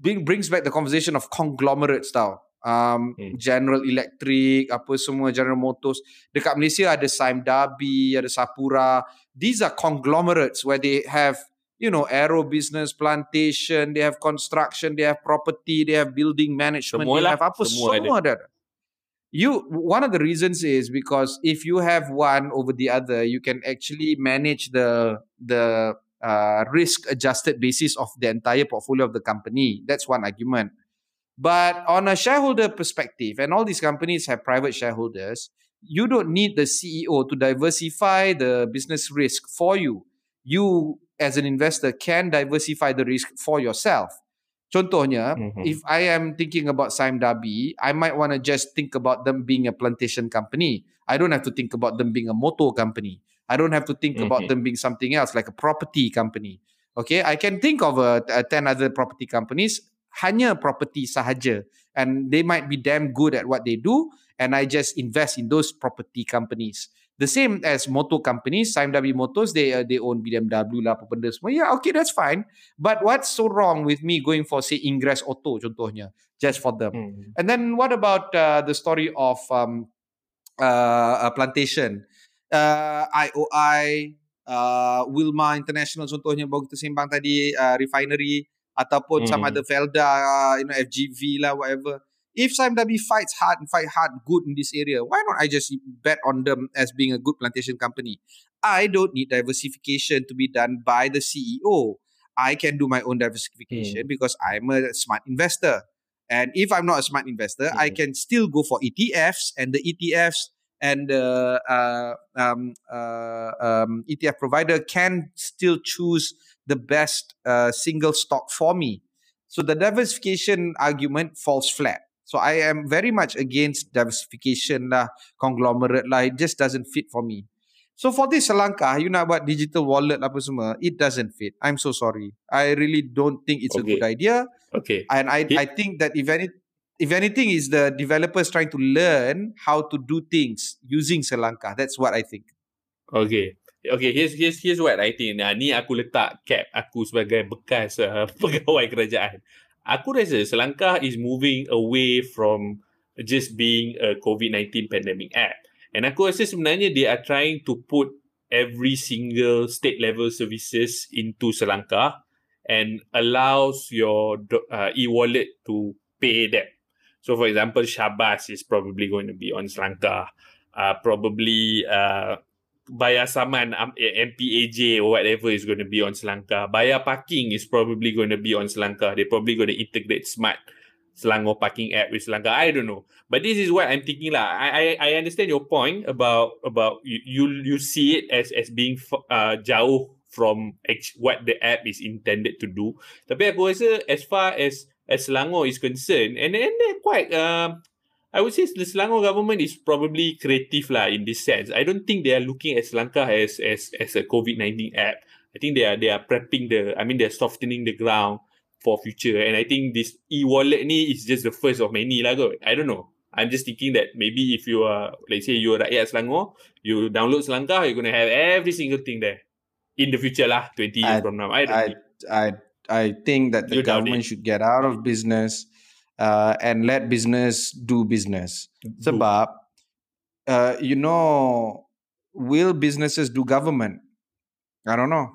bring, brings back the conversation of conglomerates tau. um, hmm. General Electric, apa semua General Motors. Dekat Malaysia ada Sime Darby, ada Sapura. These are conglomerates where they have you know, aero business, plantation, they have construction, they have property, they have building management, semua they have apa semua, semua ada. ada. You one of the reasons is because if you have one over the other, you can actually manage the the uh, risk adjusted basis of the entire portfolio of the company. That's one argument. But on a shareholder perspective, and all these companies have private shareholders, you don't need the CEO to diversify the business risk for you. You as an investor can diversify the risk for yourself. Contohnya, mm-hmm. if I am thinking about Sime Darby, I might want to just think about them being a plantation company. I don't have to think about them being a motor company. I don't have to think mm-hmm. about them being something else like a property company. Okay, I can think of a, a 10 other property companies, hanya property sahaja. And they might be damn good at what they do. And I just invest in those property companies. The same as motor companies, SIMW Motors, they uh, they own BMW lah, apa benda semua. Yeah, okay, that's fine. But what's so wrong with me going for, say, Ingress Auto, contohnya, just for them? Mm. And then what about uh, the story of um, uh, a plantation? Uh, IOI, uh, Wilma International, contohnya, baru kita sembang tadi, uh, refinery, ataupun mm. sama ada Felda, you know, FGV lah, whatever if Darby fights hard and fight hard good in this area, why not I just bet on them as being a good plantation company? I don't need diversification to be done by the CEO. I can do my own diversification mm. because I'm a smart investor. And if I'm not a smart investor, mm. I hmm. can still go for ETFs and the ETFs and the uh, um, uh, um, ETF provider can still choose the best uh, single stock for me. So the diversification argument falls flat. So I am very much against diversification lah, conglomerate lah. It just doesn't fit for me. So for this selangkah, you nak buat digital wallet apa semua, it doesn't fit. I'm so sorry. I really don't think it's okay. a good idea. Okay. And I I think that if any if anything is the developers trying to learn how to do things using selangkah. That's what I think. Okay. Okay, here's here's here's what I think. Nah, ni aku letak cap aku sebagai bekas uh, pegawai kerajaan aku rasa Selangkah is moving away from just being a COVID-19 pandemic app. And aku rasa sebenarnya they are trying to put every single state level services into Selangkah and allows your uh, e-wallet to pay them. So for example, Shabas is probably going to be on Selangkah. Uh, probably uh, bayar saman um, MPAJ or whatever is going to be on Selangkah. Bayar parking is probably going to be on Selangkah. They're probably going to integrate smart Selangor parking app with Selangkah. I don't know. But this is what I'm thinking lah. I, I I understand your point about about you you, you see it as as being uh, jauh from what the app is intended to do. Tapi aku rasa as far as as Selangor is concerned, and and they're quite uh, I would say the Selangor government is probably creative lah in this sense. I don't think they are looking at Lanka as as as a COVID nineteen app. I think they are they are prepping the. I mean, they're softening the ground for future. And I think this e wallet ni is just the first of many lah. Kot. I don't know. I'm just thinking that maybe if you are, let's say you are rakyat Selangor, you download Selangor, you're gonna have every single thing there in the future lah, 20 years I, from now. I I, I I think that the government should get out of business uh, and let business do business. Do. Sebab, uh, you know, will businesses do government? I don't know.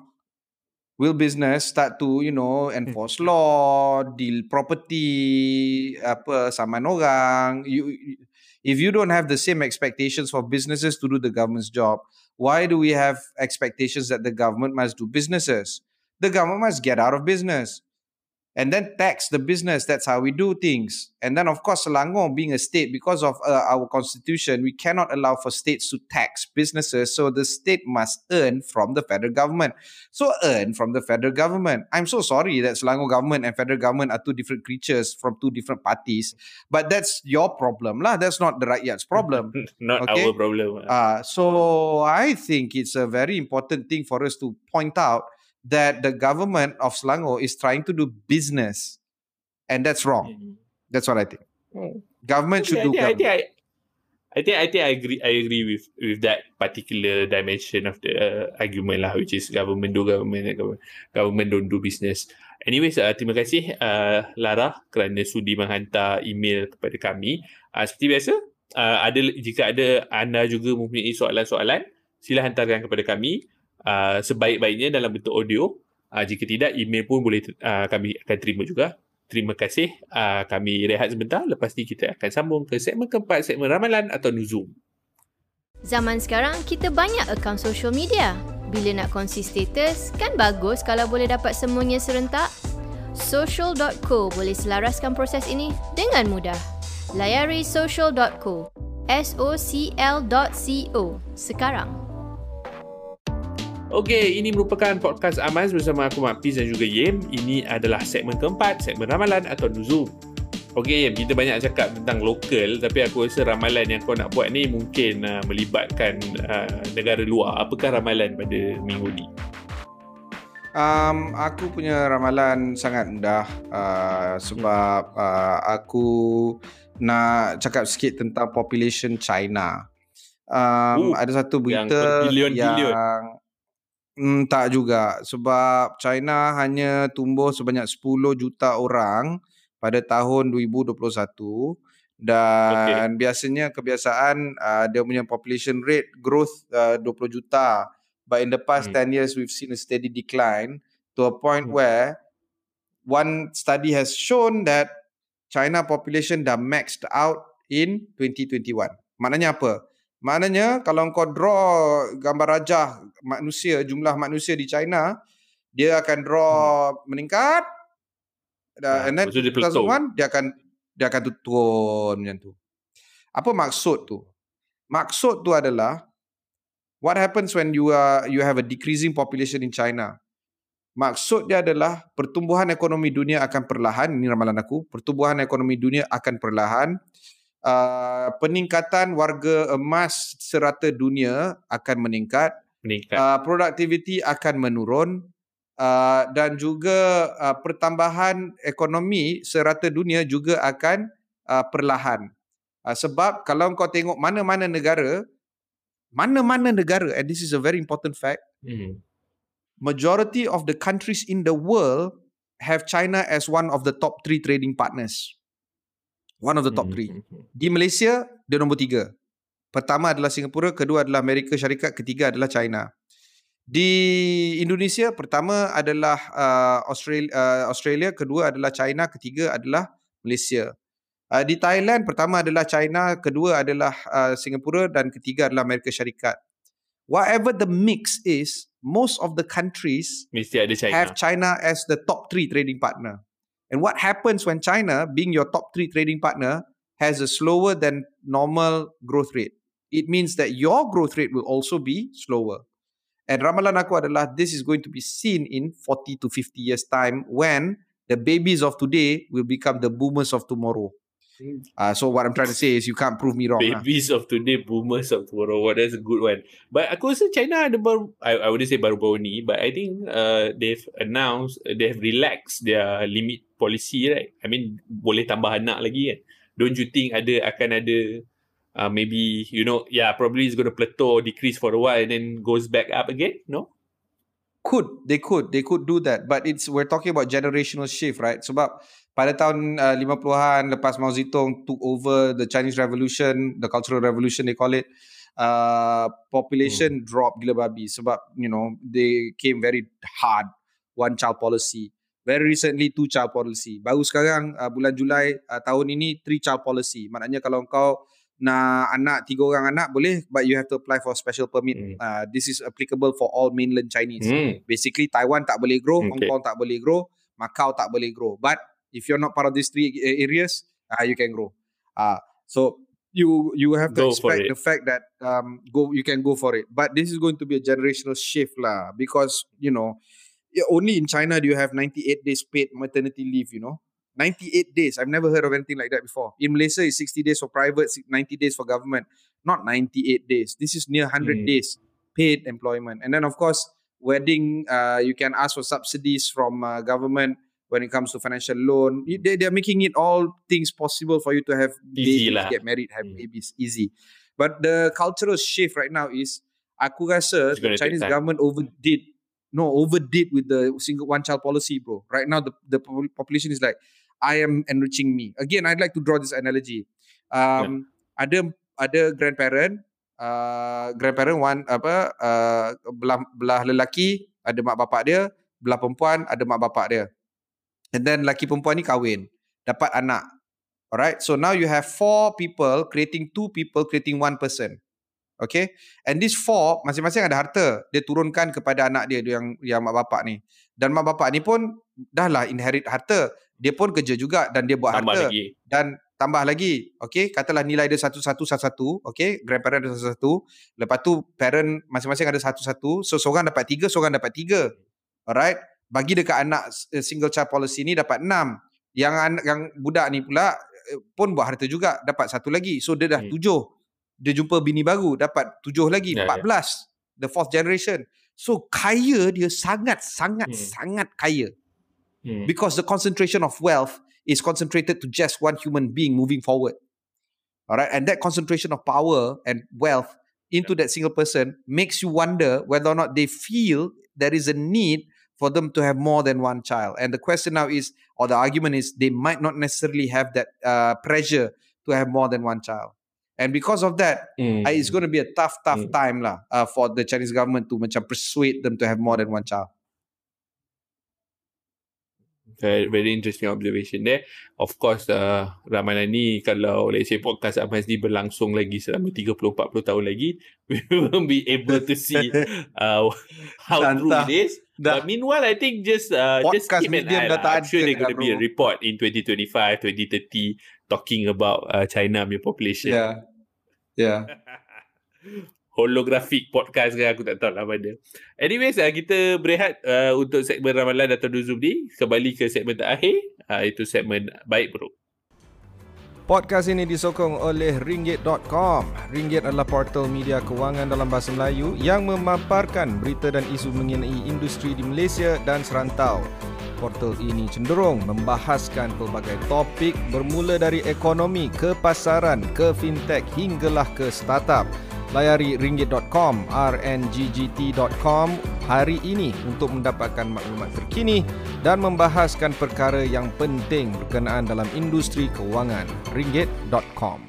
Will business start to, you know, enforce hmm. law, deal property, apa, saman orang? You, if you don't have the same expectations for businesses to do the government's job, why do we have expectations that the government must do businesses? The government must get out of business and then tax the business. That's how we do things. And then, of course, Selangor being a state, because of uh, our constitution, we cannot allow for states to tax businesses. So the state must earn from the federal government. So earn from the federal government. I'm so sorry that Selangor government and federal government are two different creatures from two different parties. But that's your problem, lah. That's not the right rakyat's problem. not okay? our problem. Uh, so I think it's a very important thing for us to point out that the government of Selangor is trying to do business, and that's wrong. Mm-hmm. That's what I think. Mm. Government should I do. Think, government. I, think I, I think I think I agree. I agree with with that particular dimension of the uh, argument lah, which is government do government, government, government don't do business. Anyways, uh, terima kasih uh, Lara kerana sudi menghantar email kepada kami. Uh, seperti biasa, uh, ada jika ada anda juga mempunyai soalan-soalan, sila hantarkan kepada kami uh, sebaik-baiknya dalam bentuk audio. Uh, jika tidak, email pun boleh uh, kami akan terima juga. Terima kasih. Uh, kami rehat sebentar. Lepas ni kita akan sambung ke segmen keempat, segmen ramalan atau nuzum. Zaman sekarang, kita banyak akaun social media. Bila nak kongsi status, kan bagus kalau boleh dapat semuanya serentak? Social.co boleh selaraskan proses ini dengan mudah. Layari social.co. S-O-C-L.co sekarang. Okey, ini merupakan podcast Amaz bersama aku Mak Piz dan juga Yem. Ini adalah segmen keempat, segmen ramalan atau nuzum. Okey, kita banyak cakap tentang lokal tapi aku rasa ramalan yang kau nak buat ni mungkin uh, melibatkan uh, negara luar. Apakah ramalan pada minggu ni? Um, aku punya ramalan sangat mudah uh, sebab uh, aku nak cakap sikit tentang population China. Um, uh, ada satu berita yang, yang mm, tak juga sebab China hanya tumbuh sebanyak 10 juta orang pada tahun 2021 dan okay. biasanya kebiasaan uh, dia punya population rate growth uh, 20 juta but in the past hmm. 10 years we've seen a steady decline to a point hmm. where one study has shown that China population dah maxed out in 2021 maknanya apa maknanya kalau kau draw gambar rajah manusia jumlah manusia di China dia akan draw hmm. meningkat Uh, and then 2001 dia akan dia akan turun macam tu. Apa maksud tu? Maksud tu adalah what happens when you are you have a decreasing population in China. Maksud dia adalah pertumbuhan ekonomi dunia akan perlahan, ini ramalan aku, pertumbuhan ekonomi dunia akan perlahan. Uh, peningkatan warga emas serata dunia akan meningkat. Meningkat. Uh, productivity akan menurun uh, dan juga uh, pertambahan ekonomi serata dunia juga akan uh, perlahan. Uh, sebab kalau kau tengok mana-mana negara, mana-mana negara, and this is a very important fact, mm-hmm. majority of the countries in the world have China as one of the top three trading partners. One of the top three. Mm-hmm. Di Malaysia, dia nombor tiga. Pertama adalah Singapura, kedua adalah Amerika Syarikat, ketiga adalah China. Di Indonesia pertama adalah uh, Australia, uh, Australia, kedua adalah China, ketiga adalah Malaysia. Uh, di Thailand pertama adalah China, kedua adalah uh, Singapura dan ketiga adalah Amerika Syarikat. Whatever the mix is, most of the countries Mesti ada China. have China as the top three trading partner. And what happens when China, being your top three trading partner, has a slower than normal growth rate? It means that your growth rate will also be slower. And ramalan aku adalah this is going to be seen in 40 to 50 years time when the babies of today will become the boomers of tomorrow. Uh, so what I'm trying to say is you can't prove me wrong. Babies lah. of today, boomers of tomorrow. Well, that's a good one. But aku rasa China ada baru, I, I wouldn't say baru-baru ni, but I think uh, they've announced, they have relaxed their limit policy, right? I mean, boleh tambah anak lagi kan? Don't you think ada akan ada uh, maybe you know yeah probably it's going to plateau decrease for a while and then goes back up again no could they could they could do that. But it's we're talking about generational shift right? Sebab pada tahun uh, 50-an lepas Mao Zedong took over the Chinese revolution the cultural revolution they call it uh, population hmm. drop gila babi. Sebab you know they came very hard one child policy. Very recently two child policy. Baru sekarang uh, bulan Julai uh, tahun ini three child policy. Maknanya kalau kau nak anak tiga orang anak boleh but you have to apply for special permit. Mm. uh, this is applicable for all mainland chinese. Mm. basically taiwan tak boleh grow okay. hong kong tak boleh grow macau tak boleh grow. But if you're not part of these three areas uh, you can grow. Uh, so you you have to go expect the fact that um go you can go for it. But this is going to be a generational shift lah because you know only in china do you have 98 days paid maternity leave you know 98 days. I've never heard of anything like that before. In Malaysia, it's 60 days for private, 90 days for government. Not 98 days. This is near 100 mm. days paid employment. And then, of course, wedding, uh, you can ask for subsidies from uh, government when it comes to financial loan. They, they're making it all things possible for you to have easy babies, get married, have mm. babies, easy. But the cultural shift right now is, aku rasa the Chinese government overdid no overdid with the single one child policy, bro. Right now, the the population is like, I am enriching me. Again, I'd like to draw this analogy. Um, yeah. ada ada grandparent, uh, grandparent one apa uh, belah belah lelaki ada mak bapak dia, belah perempuan ada mak bapak dia. And then lelaki perempuan ni kahwin, dapat anak. Alright, so now you have four people creating two people creating one person. Okay. And these four masing-masing ada harta. Dia turunkan kepada anak dia yang yang mak bapak ni. Dan mak bapak ni pun dah lah inherit harta. Dia pun kerja juga dan dia buat tambah harta. Lagi. Dan tambah lagi. Okay. Katalah nilai dia satu-satu satu-satu. Okay. Grandparent ada satu-satu. Lepas tu parent masing-masing ada satu-satu. So seorang dapat tiga, seorang dapat tiga. Alright. Bagi dekat anak eh, single child policy ni dapat enam. Yang anak, yang budak ni pula eh, pun buat harta juga. Dapat satu lagi. So dia dah hmm. tujuh dia jumpa bini baru dapat tujuh lagi yeah, 14 yeah. the fourth generation so kaya dia sangat sangat hmm. sangat kaya hmm. because the concentration of wealth is concentrated to just one human being moving forward alright and that concentration of power and wealth into that single person makes you wonder whether or not they feel there is a need for them to have more than one child and the question now is or the argument is they might not necessarily have that uh, pressure to have more than one child And because of that, mm. uh, it's going to be a tough, tough mm. time lah uh, for the Chinese government to macam persuade them to have more than one child. Very, very interesting observation there. Of course, uh, ramalan ni kalau let's say podcast Ahmad ni berlangsung lagi selama 30-40 tahun lagi, we will be able to see uh, how Santa. true it is. Dah. But meanwhile, I think just uh, just keep an eye. Lah. I'm sure there's going to be a report in 2025, 2030 talking about uh, China punya population. Yeah. Yeah. Holographic podcast ke aku tak tahu lah mana. Anyways, uh, kita berehat uh, untuk segmen ramalan atau Zoom ni. Kembali ke segmen terakhir. Uh, itu segmen baik bro. Podcast ini disokong oleh Ringgit.com. Ringgit adalah portal media kewangan dalam bahasa Melayu yang memaparkan berita dan isu mengenai industri di Malaysia dan serantau. Portal ini cenderung membahaskan pelbagai topik bermula dari ekonomi ke pasaran ke fintech hinggalah ke startup. Layari ringgit.com, rnggt.com hari ini untuk mendapatkan maklumat terkini dan membahaskan perkara yang penting berkenaan dalam industri kewangan. ringgit.com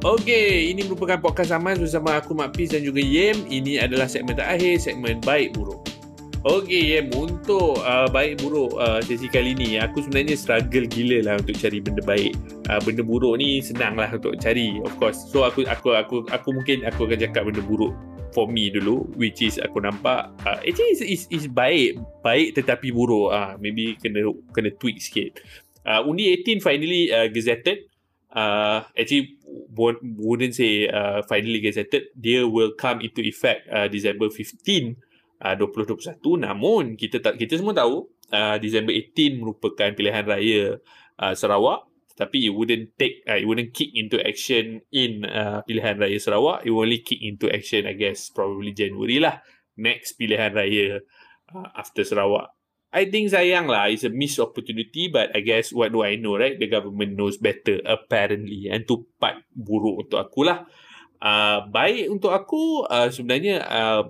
Okey, ini merupakan podcast Aman bersama aku Mak Piz dan juga Yem. Ini adalah segmen terakhir, segmen baik buruk. Okey, Yem, untuk uh, baik buruk uh, sesi kali ni, aku sebenarnya struggle gila lah untuk cari benda baik. Uh, benda buruk ni senang lah untuk cari, of course. So aku aku aku aku mungkin aku akan cakap benda buruk for me dulu, which is aku nampak uh, actually is, is is baik, baik tetapi buruk. Uh, maybe kena kena tweak sikit. Uh, undi 18 finally uh, gazetted. Uh, actually wouldn't say uh, finally gazetted. Dia will come into effect uh, December 15 uh, 2021 namun kita tak kita semua tahu uh, December 18 merupakan pilihan raya uh, Sarawak. Tapi it wouldn't take uh, it wouldn't kick into action in uh, pilihan raya Sarawak. It only kick into action I guess probably January lah. Next pilihan raya uh, after Sarawak. I think sayang lah it's a missed opportunity but I guess what do I know right? The government knows better apparently and tu part buruk untuk aku lah. Uh, baik untuk aku uh, sebenarnya uh,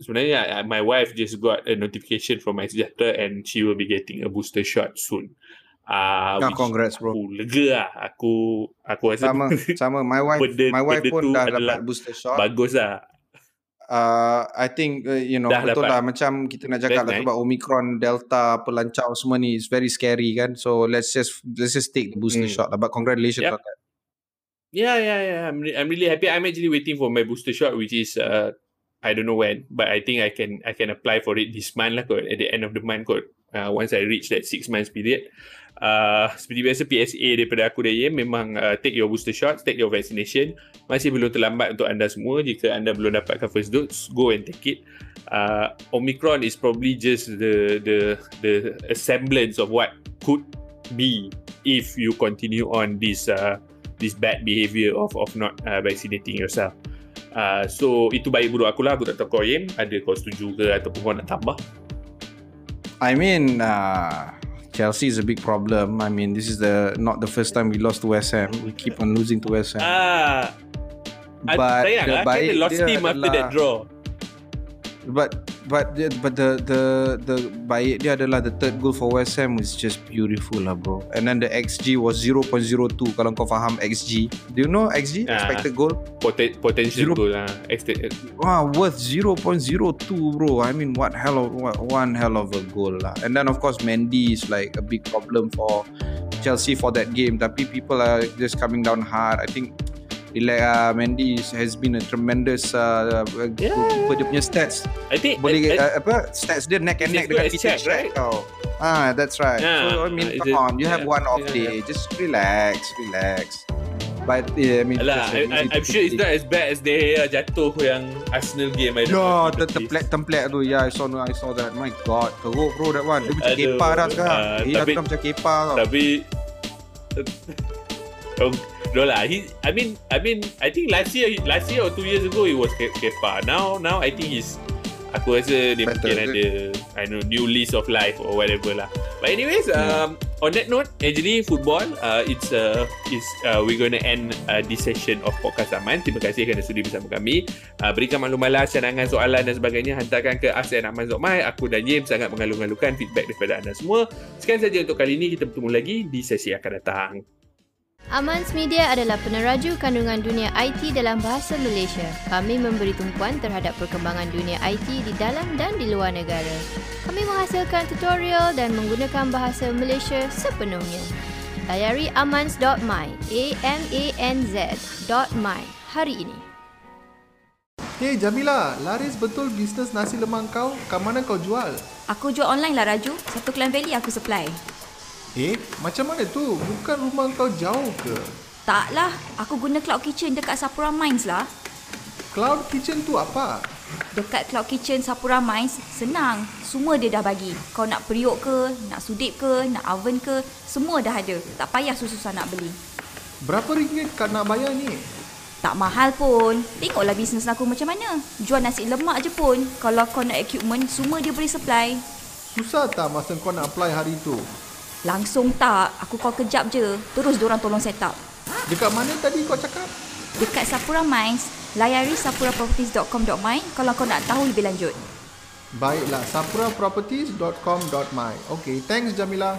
sebenarnya uh, my wife just got a notification from my Sejahtera and she will be getting a booster shot soon. Ah, uh, congrats bro. Aku lega lah. Aku aku rasa sama sama my wife benda, my wife pun dah dapat booster shot. Bagus lah. Uh, I think uh, you know dah betul dapat. lah macam kita nak cakap lah sebab Omicron, Delta, pelancau semua ni is very scary kan. So let's just let's just take the booster hmm. shot lah. But congratulations yep. on that. Yeah, yeah, yeah. I'm, re- I'm really happy. I'm actually waiting for my booster shot, which is uh, I don't know when, but I think I can I can apply for it this month lah kot. At the end of the month kot. Uh, once I reach that six months period. Uh, seperti biasa PSA daripada aku dan Yem memang uh, take your booster shots, take your vaccination. Masih belum terlambat untuk anda semua. Jika anda belum dapatkan first dose, go and take it. Uh, Omicron is probably just the the the semblance of what could be if you continue on this uh, this bad behavior of of not uh, vaccinating yourself. Uh, so itu baik buruk aku lah. Aku tak tahu kau Yim. Ada kau setuju ke Ataupun kau nak tambah? I mean uh, Chelsea is a big problem. I mean this is the Not the first time we lost to West Ham. We keep on losing to West Ham. Ah, But sayang, the lah, baik lost team adalah, after that draw. But but but the the the baik dia adalah the third goal for West Ham is just beautiful lah bro. And then the XG was 0.02 kalau kau faham XG do you know XG uh, expected goal? Pot- potential Zero, goal lah expected wow worth 0.02 bro. I mean what hell of what, one hell of a goal lah. And then of course Mendy is like a big problem for Chelsea for that game. Tapi people are just coming down hard. I think like uh, Mendy has been a tremendous uh, yeah. goalkeeper dia punya stats. I think boleh uh, apa stats dia neck and neck dengan Peter right? Oh. Ah, that's right. Yeah. So I mean, uh, come on, you have yeah. one off yeah. day, just relax, relax. But yeah, I mean, Alah, I, I, I'm sure it's not as bad as they uh, jatuh yang Arsenal game. I no, the template template tu, yeah, I saw, I saw that. My God, teruk bro that one. Dia macam kepa dah sekarang. Uh, dia tapi, macam kepa tau. Tapi, No lah. He, I mean, I mean, I think last year, last year or two years ago, it was Kepa. Now, now I think he's. Aku rasa dia mungkin ada I know new lease of life or whatever lah. But anyways, yeah. um, on that note, actually football, uh, it's uh, is uh, we're going to end uh, this session of podcast Aman. Terima kasih kerana sudi bersama kami. Uh, berikan maklumat, cadangan, soalan dan sebagainya hantarkan ke Asen Aman Zokmai. Aku dan James sangat mengalu-alukan feedback daripada anda semua. Sekian saja untuk kali ini. Kita bertemu lagi di sesi akan datang. Amans Media adalah peneraju kandungan dunia IT dalam bahasa Malaysia. Kami memberi tumpuan terhadap perkembangan dunia IT di dalam dan di luar negara. Kami menghasilkan tutorial dan menggunakan bahasa Malaysia sepenuhnya. Layari amans.my, A-M-A-N-Z.my hari ini. Hey Jamila, laris betul bisnes nasi lemak kau? Kat mana kau jual? Aku jual online lah Raju. Satu Klang Valley aku supply. Eh, macam mana tu? Bukan rumah kau jauh ke? Taklah, aku guna Cloud Kitchen dekat Sapura Mines lah. Cloud Kitchen tu apa? Dekat Cloud Kitchen Sapura Mines, senang. Semua dia dah bagi. Kau nak periuk ke, nak sudip ke, nak oven ke, semua dah ada. Tak payah susah-susah nak beli. Berapa ringgit kau nak bayar ni? Tak mahal pun. Tengoklah bisnes aku macam mana. Jual nasi lemak je pun. Kalau kau nak equipment, semua dia boleh supply. Susah tak masa kau nak apply hari tu? Langsung tak. Aku call kejap je. Terus diorang tolong set up. Dekat mana tadi kau cakap? Dekat Sapura Mines. Layari sapuraproperties.com.my kalau kau nak tahu lebih lanjut. Baiklah, sapuraproperties.com.my. Okay, thanks Jamila.